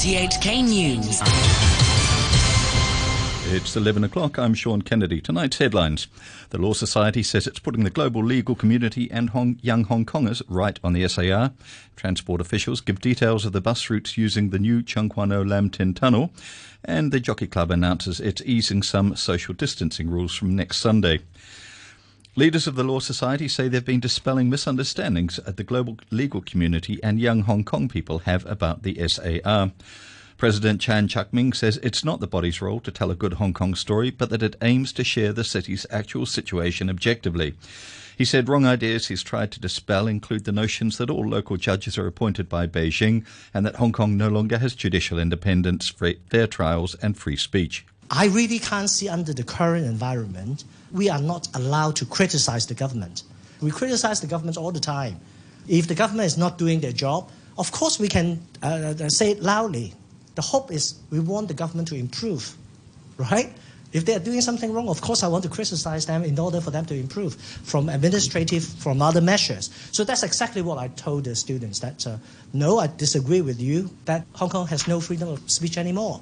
RTHK News. It's 11 o'clock. I'm Sean Kennedy. Tonight's headlines. The Law Society says it's putting the global legal community and Hong, young Hong Kongers right on the SAR. Transport officials give details of the bus routes using the new Tseung Kwan O Lam Tin Tunnel. And the Jockey Club announces it's easing some social distancing rules from next Sunday. Leaders of the Law Society say they've been dispelling misunderstandings that the global legal community and young Hong Kong people have about the SAR. President Chan Chak Ming says it's not the body's role to tell a good Hong Kong story, but that it aims to share the city's actual situation objectively. He said wrong ideas he's tried to dispel include the notions that all local judges are appointed by Beijing and that Hong Kong no longer has judicial independence, fair trials, and free speech. I really can't see under the current environment, we are not allowed to criticize the government. We criticize the government all the time. If the government is not doing their job, of course we can uh, say it loudly. The hope is we want the government to improve, right? If they are doing something wrong, of course I want to criticize them in order for them to improve from administrative, from other measures. So that's exactly what I told the students that uh, no, I disagree with you that Hong Kong has no freedom of speech anymore.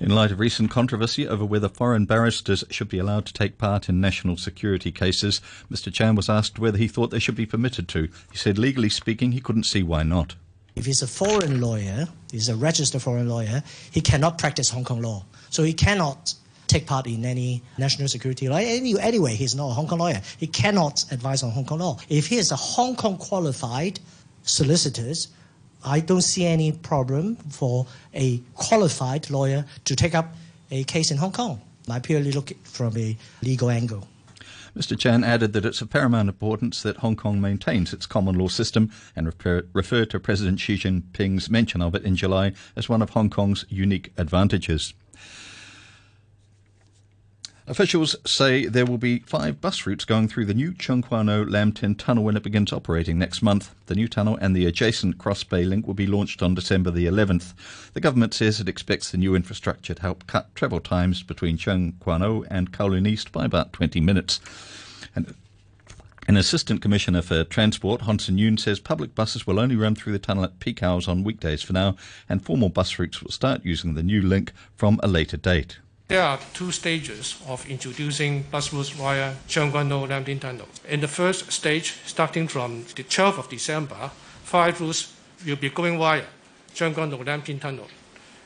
In light of recent controversy over whether foreign barristers should be allowed to take part in national security cases, Mr. Chan was asked whether he thought they should be permitted to. He said, legally speaking, he couldn't see why not. If he's a foreign lawyer, he's a registered foreign lawyer, he cannot practice Hong Kong law. So he cannot take part in any national security law. Any, anyway, he's not a Hong Kong lawyer. He cannot advise on Hong Kong law. If he is a Hong Kong qualified solicitor, I don't see any problem for a qualified lawyer to take up a case in Hong Kong. I purely look from a legal angle. Mr. Chan added that it's of paramount importance that Hong Kong maintains its common law system and refer, referred to President Xi Jinping's mention of it in July as one of Hong Kong's unique advantages. Officials say there will be five bus routes going through the new Tseung Kwan O Lam Tin tunnel when it begins operating next month. The new tunnel and the adjacent Cross Bay link will be launched on December the 11th. The government says it expects the new infrastructure to help cut travel times between Tseung Kwan O and Kowloon East by about 20 minutes. And an assistant commissioner for transport, Honson Yun, says public buses will only run through the tunnel at peak hours on weekdays for now, and formal bus routes will start using the new link from a later date. There are two stages of introducing bus routes via Tseung Kwan O Lam Tin Tunnel. In the first stage, starting from the 12th of December, five routes will be going via Tseung Kwan O Lam Tin Tunnel.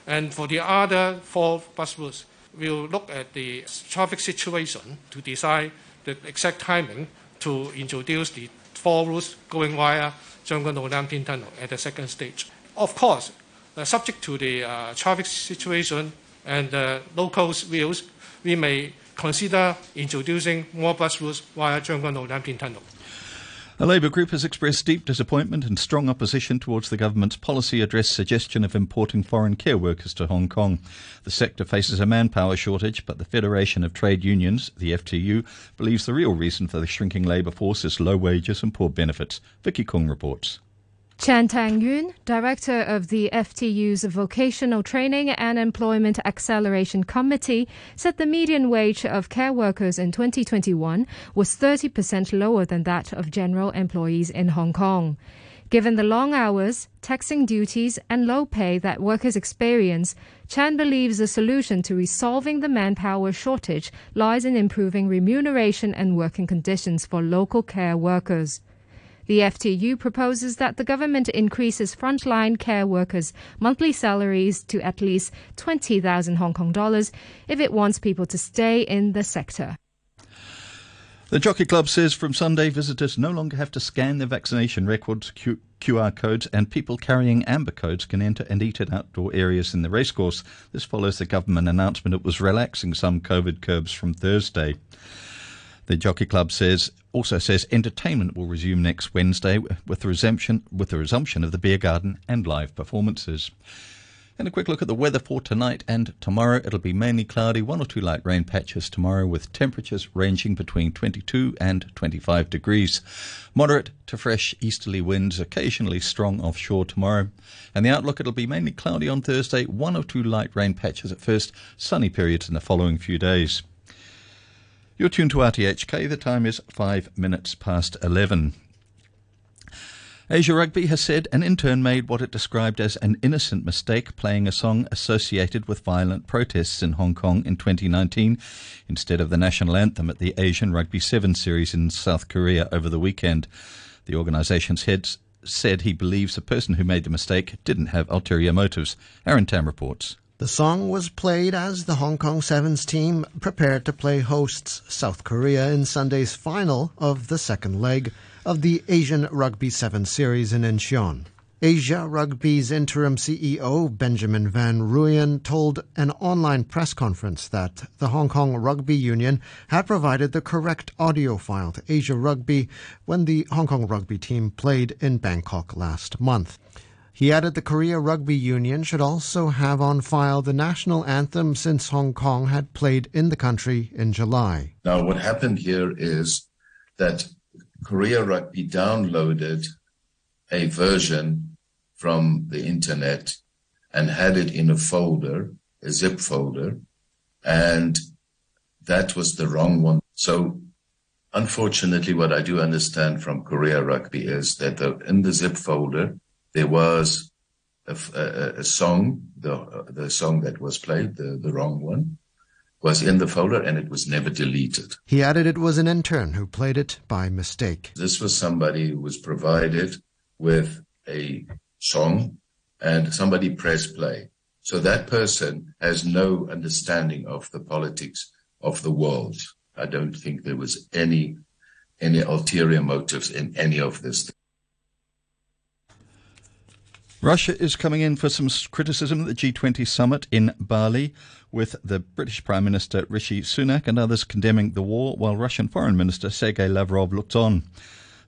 And for the other four bus routes, we'll look at the traffic situation to decide the exact timing to introduce the four routes going via Tseung Kwan O Lam Tin Tunnel at the second stage. Of course, uh, subject to the uh, traffic situation and uh, locals' views, we may consider introducing more bus routes via Kwan O Lam Tin Tunnel. A Labour group has expressed deep disappointment and strong opposition towards the government's policy address suggestion of importing foreign care workers to Hong Kong. The sector faces a manpower shortage, but the Federation of Trade Unions, the FTU, believes the real reason for the shrinking labour force is low wages and poor benefits. Vicky Kung reports. Chan Tang Yun, director of the FTU's Vocational Training and Employment Acceleration Committee, said the median wage of care workers in 2021 was 30% lower than that of general employees in Hong Kong. Given the long hours, taxing duties, and low pay that workers experience, Chan believes the solution to resolving the manpower shortage lies in improving remuneration and working conditions for local care workers. The FTU proposes that the government increases frontline care workers' monthly salaries to at least 20,000 Hong Kong dollars if it wants people to stay in the sector. The Jockey Club says from Sunday, visitors no longer have to scan their vaccination records, Q- QR codes, and people carrying amber codes can enter and eat at outdoor areas in the racecourse. This follows the government announcement it was relaxing some COVID curbs from Thursday. The Jockey Club says also says entertainment will resume next Wednesday with the resumption with the resumption of the beer garden and live performances. And a quick look at the weather for tonight and tomorrow. It'll be mainly cloudy, one or two light rain patches tomorrow, with temperatures ranging between 22 and 25 degrees. Moderate to fresh easterly winds, occasionally strong offshore tomorrow. And the outlook, it'll be mainly cloudy on Thursday, one or two light rain patches at first, sunny periods in the following few days. You're tuned to RTHK. The time is five minutes past 11. Asia Rugby has said an intern made what it described as an innocent mistake playing a song associated with violent protests in Hong Kong in 2019 instead of the national anthem at the Asian Rugby 7 series in South Korea over the weekend. The organisation's head said he believes the person who made the mistake didn't have ulterior motives. Aaron Tam reports. The song was played as the Hong Kong Sevens team prepared to play hosts South Korea in Sunday's final of the second leg of the Asian Rugby 7 Series in Incheon. Asia Rugby's interim CEO Benjamin Van Rooyen told an online press conference that the Hong Kong Rugby Union had provided the correct audio file to Asia Rugby when the Hong Kong Rugby team played in Bangkok last month. He added the Korea Rugby Union should also have on file the national anthem since Hong Kong had played in the country in July. Now, what happened here is that Korea Rugby downloaded a version from the internet and had it in a folder, a zip folder, and that was the wrong one. So unfortunately, what I do understand from Korea Rugby is that the, in the zip folder, there was a, a, a song, the, the song that was played, mm. the, the wrong one was in the folder and it was never deleted. He added it was an intern who played it by mistake. This was somebody who was provided with a song and somebody pressed play. So that person has no understanding of the politics of the world. I don't think there was any any ulterior motives in any of this. Russia is coming in for some criticism at the G20 summit in Bali, with the British Prime Minister Rishi Sunak and others condemning the war, while Russian Foreign Minister Sergei Lavrov looked on.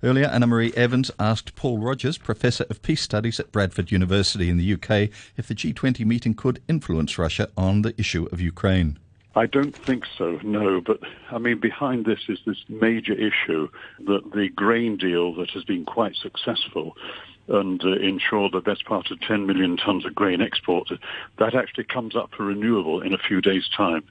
Earlier, Annemarie Evans asked Paul Rogers, Professor of Peace Studies at Bradford University in the UK, if the G20 meeting could influence Russia on the issue of Ukraine. I don't think so, no. But I mean, behind this is this major issue that the grain deal that has been quite successful and uh, ensure the best part of 10 million tons of grain exported, that actually comes up for renewal in a few days' time.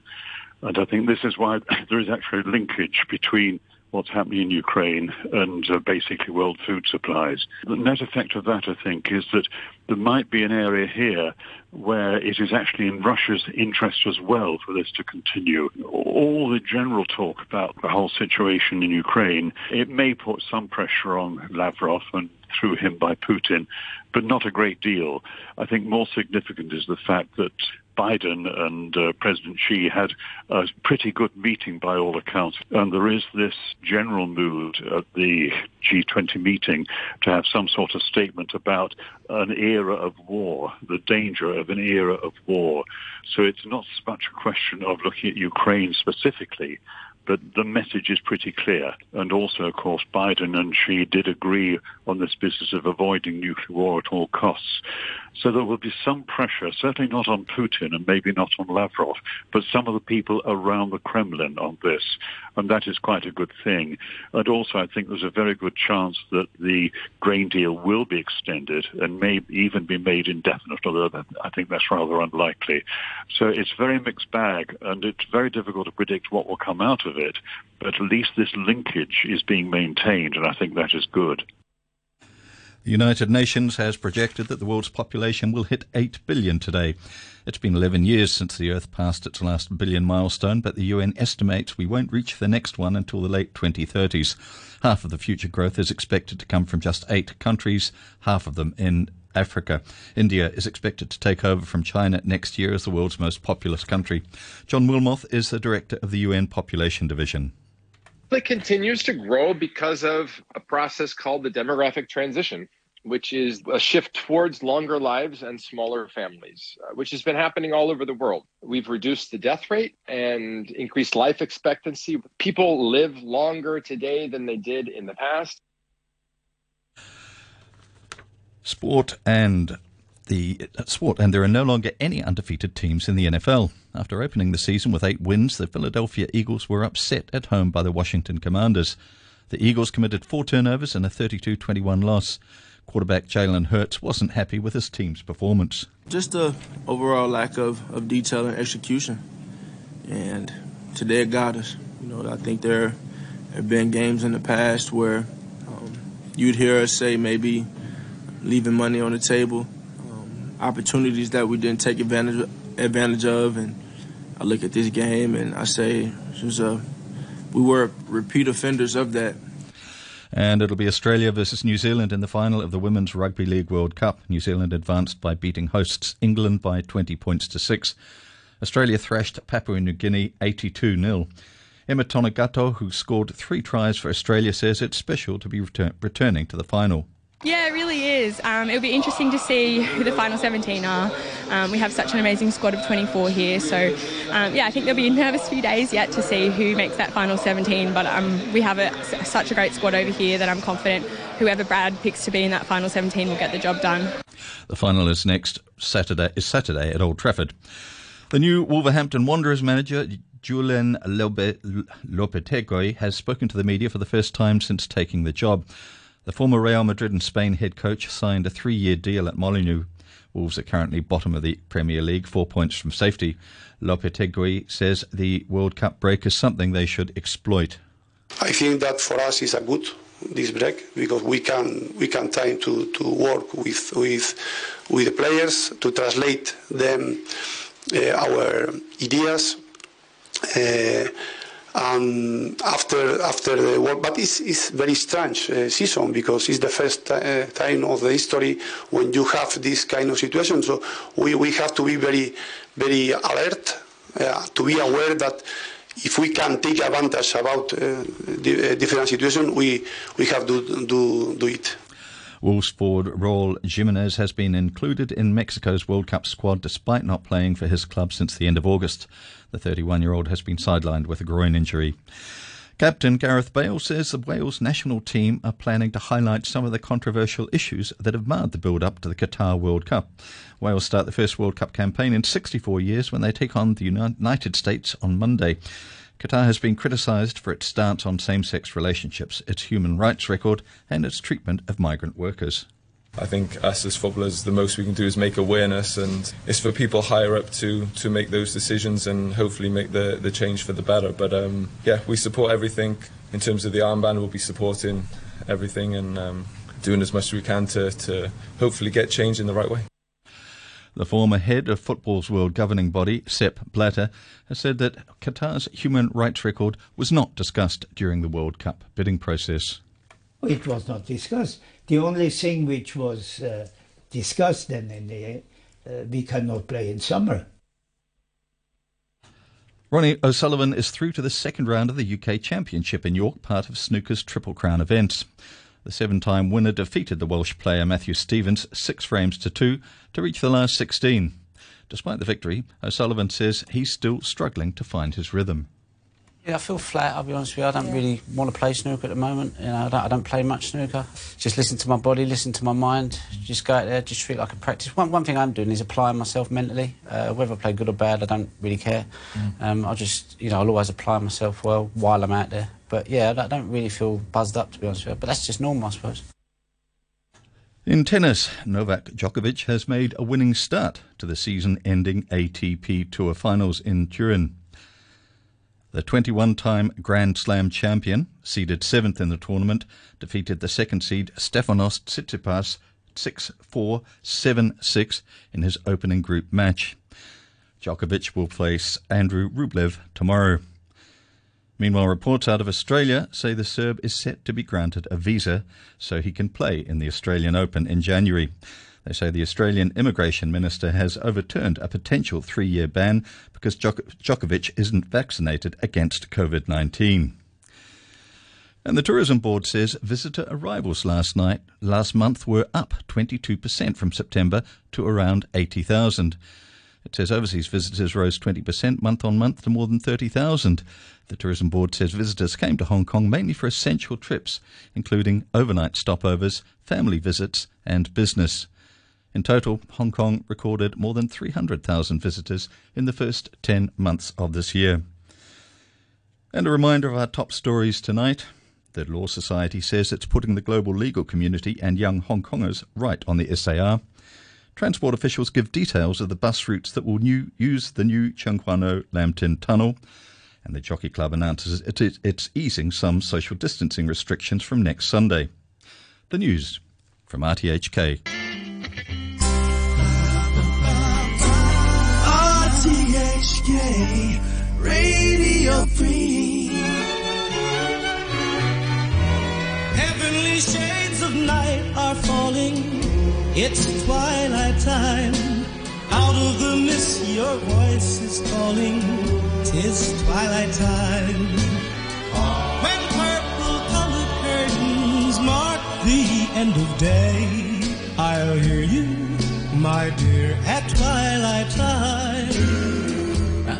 And I think this is why there is actually a linkage between what's happening in Ukraine and uh, basically world food supplies. The net effect of that, I think, is that there might be an area here where it is actually in Russia's interest as well for this to continue. All the general talk about the whole situation in Ukraine, it may put some pressure on Lavrov and through him by Putin, but not a great deal. I think more significant is the fact that Biden and uh, President Xi had a pretty good meeting by all accounts. And there is this general mood at the G20 meeting to have some sort of statement about an era of war, the danger of an era of war. So it's not so much a question of looking at Ukraine specifically, but the message is pretty clear. And also, of course, Biden and Xi did agree on this business of avoiding nuclear war at all costs. So there will be some pressure, certainly not on Putin and maybe not on Lavrov, but some of the people around the Kremlin on this. And that is quite a good thing. And also, I think there's a very good chance that the grain deal will be extended and may even be made indefinite, although I think that's rather unlikely. So it's very mixed bag, and it's very difficult to predict what will come out of it. But at least this linkage is being maintained, and I think that is good. The United Nations has projected that the world's population will hit 8 billion today. It's been 11 years since the Earth passed its last billion milestone, but the UN estimates we won't reach the next one until the late 2030s. Half of the future growth is expected to come from just eight countries, half of them in Africa. India is expected to take over from China next year as the world's most populous country. John Wilmoth is the director of the UN Population Division. Continues to grow because of a process called the demographic transition, which is a shift towards longer lives and smaller families, uh, which has been happening all over the world. We've reduced the death rate and increased life expectancy. People live longer today than they did in the past. Sport and the sport, and there are no longer any undefeated teams in the NFL. After opening the season with eight wins, the Philadelphia Eagles were upset at home by the Washington Commanders. The Eagles committed four turnovers and a 32 21 loss. Quarterback Jalen Hurts wasn't happy with his team's performance. Just a overall lack of, of detail and execution. And today it got us. You know, I think there have been games in the past where um, you'd hear us say maybe – leaving money on the table, opportunities that we didn't take advantage advantage of, and I look at this game and I say was a, we were repeat offenders of that. And it'll be Australia versus New Zealand in the final of the Women's Rugby League World Cup. New Zealand advanced by beating hosts England by 20 points to 6. Australia thrashed Papua New Guinea 82 0. Emma Tonegato, who scored three tries for Australia, says it's special to be return- returning to the final. Yeah, it really is. Um, it'll be interesting to see who the final 17 are. Um, we have such an amazing squad of 24 here, so um, yeah, I think there'll be a nervous few days yet to see who makes that final 17. But um, we have a, such a great squad over here that I'm confident whoever Brad picks to be in that final 17 will get the job done. The final is next Saturday. Is Saturday at Old Trafford. The new Wolverhampton Wanderers manager Julen Lopetegui has spoken to the media for the first time since taking the job. The former Real Madrid and Spain head coach signed a three year deal at Molineux. Wolves are currently bottom of the Premier League, four points from safety. Lopetegui says the World Cup break is something they should exploit. I think that for us is a good this break because we can we can time to, to work with with with the players to translate them uh, our ideas. Uh, um, after after the war. But it's, it's very strange uh, season because it's the first uh, time of the history when you have this kind of situation. So we, we have to be very very alert uh, to be aware that if we can take advantage about uh, the, uh, different situation, we we have to do do it. Forward Raul Jimenez has been included in Mexico's World Cup squad despite not playing for his club since the end of August. The 31 year old has been sidelined with a groin injury. Captain Gareth Bale says the Wales national team are planning to highlight some of the controversial issues that have marred the build up to the Qatar World Cup. Wales start the first World Cup campaign in 64 years when they take on the United States on Monday. Qatar has been criticised for its stance on same sex relationships, its human rights record, and its treatment of migrant workers. I think us as footballers, the most we can do is make awareness, and it's for people higher up to to make those decisions and hopefully make the the change for the better. But um, yeah, we support everything in terms of the armband. We'll be supporting everything and um, doing as much as we can to to hopefully get change in the right way. The former head of football's world governing body, Sepp Blatter, has said that Qatar's human rights record was not discussed during the World Cup bidding process. It was not discussed. The only thing which was uh, discussed then in the uh, we cannot play in summer. Ronnie O'Sullivan is through to the second round of the UK Championship in York, part of snooker's Triple Crown events. The seven time winner defeated the Welsh player Matthew Stevens six frames to two to reach the last 16. Despite the victory, O'Sullivan says he's still struggling to find his rhythm. Yeah, I feel flat. I'll be honest with you. I don't yeah. really want to play snooker at the moment. You know, I don't, I don't, play much snooker. Just listen to my body, listen to my mind. Just go out there, just treat like a practice. One, one thing I'm doing is applying myself mentally. Uh, whether I play good or bad, I don't really care. Mm. Um, I just, you know, I'll always apply myself well while I'm out there. But yeah, I don't really feel buzzed up to be honest with you. But that's just normal, I suppose. In tennis, Novak Djokovic has made a winning start to the season-ending ATP Tour Finals in Turin. The 21 time Grand Slam champion, seeded seventh in the tournament, defeated the second seed Stefanos Tsitsipas 6 4 7 6 in his opening group match. Djokovic will face Andrey Rublev tomorrow. Meanwhile, reports out of Australia say the Serb is set to be granted a visa so he can play in the Australian Open in January. They say the Australian immigration minister has overturned a potential three year ban because Djokovic isn't vaccinated against COVID 19. And the tourism board says visitor arrivals last night, last month were up 22% from September to around 80,000. It says overseas visitors rose 20% month on month to more than 30,000. The tourism board says visitors came to Hong Kong mainly for essential trips, including overnight stopovers, family visits, and business. In total, Hong Kong recorded more than 300,000 visitors in the first 10 months of this year. And a reminder of our top stories tonight. The Law Society says it's putting the global legal community and young Hong Kongers right on the SAR. Transport officials give details of the bus routes that will new, use the new Tseung Kwan O Tin Tunnel. And the Jockey Club announces it, it, it's easing some social distancing restrictions from next Sunday. The news from RTHK. RTHK Radio 3 Heavenly shades of night are falling it's twilight time. Out of the mist, your voice is calling. Tis twilight time. When purple colored curtains mark the end of day, I'll hear you, my dear, at twilight time.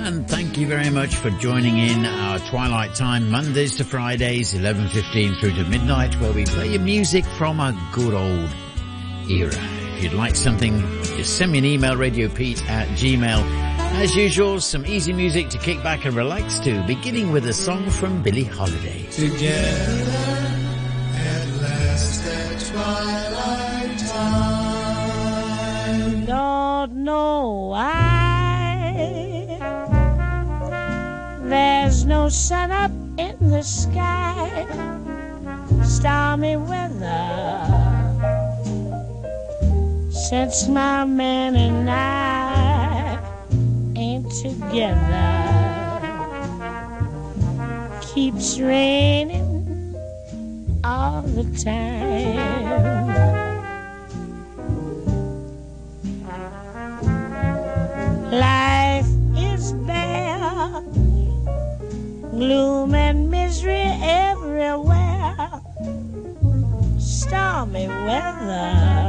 And thank you very much for joining in our Twilight Time Mondays to Fridays, 11.15 through to midnight, where we play you music from a good old era. If you'd like something, just send me an email, radiopete at gmail. As usual, some easy music to kick back and relax to, beginning with a song from Billie Holiday. Together at last at twilight time. Don't know why there's no sun up in the sky. Stormy weather since my man and I ain't together. Keeps raining all the time. Life is bare, gloom and misery everywhere, stormy weather.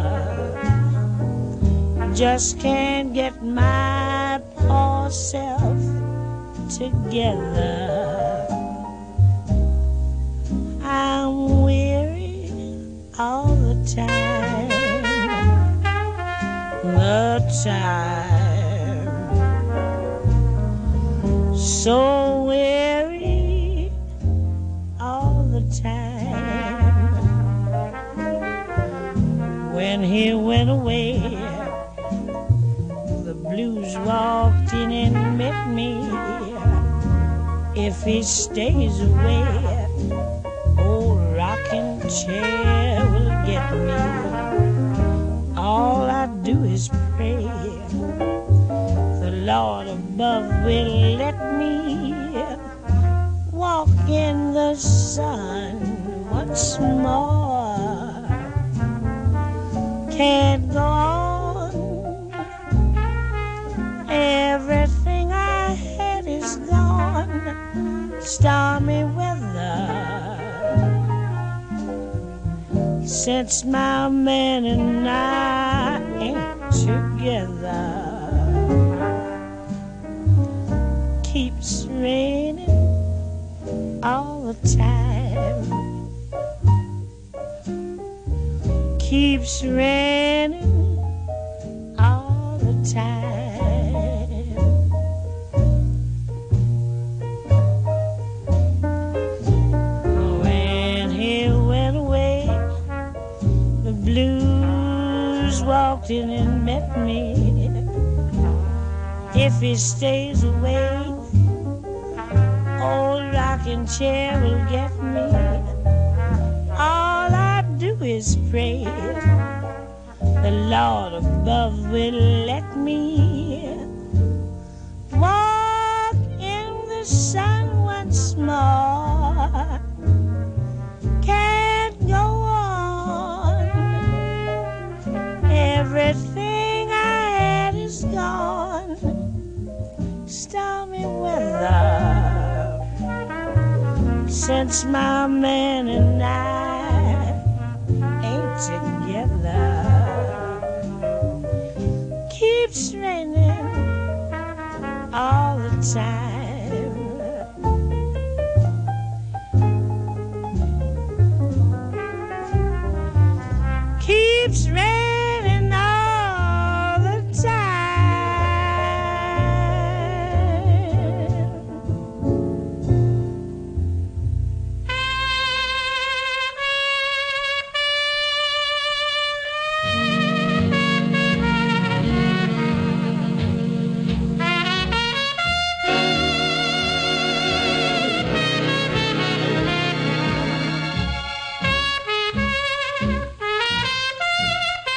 Just can't get my poor self together. I'm weary all the time. The time. So weary all the time. When he went away, walked in and met me. If he stays away, old rocking chair will get me. All I do is pray the Lord above will let me walk in the sun once more. Can't go on. Stormy weather. Since my man and I ain't together. Keeps raining all the time. Keeps raining all the time. Met me. If he stays away, old rocking chair will get me. All I do is pray the Lord above will let me Stormy weather since my man and I ain't together. Keeps raining all the time.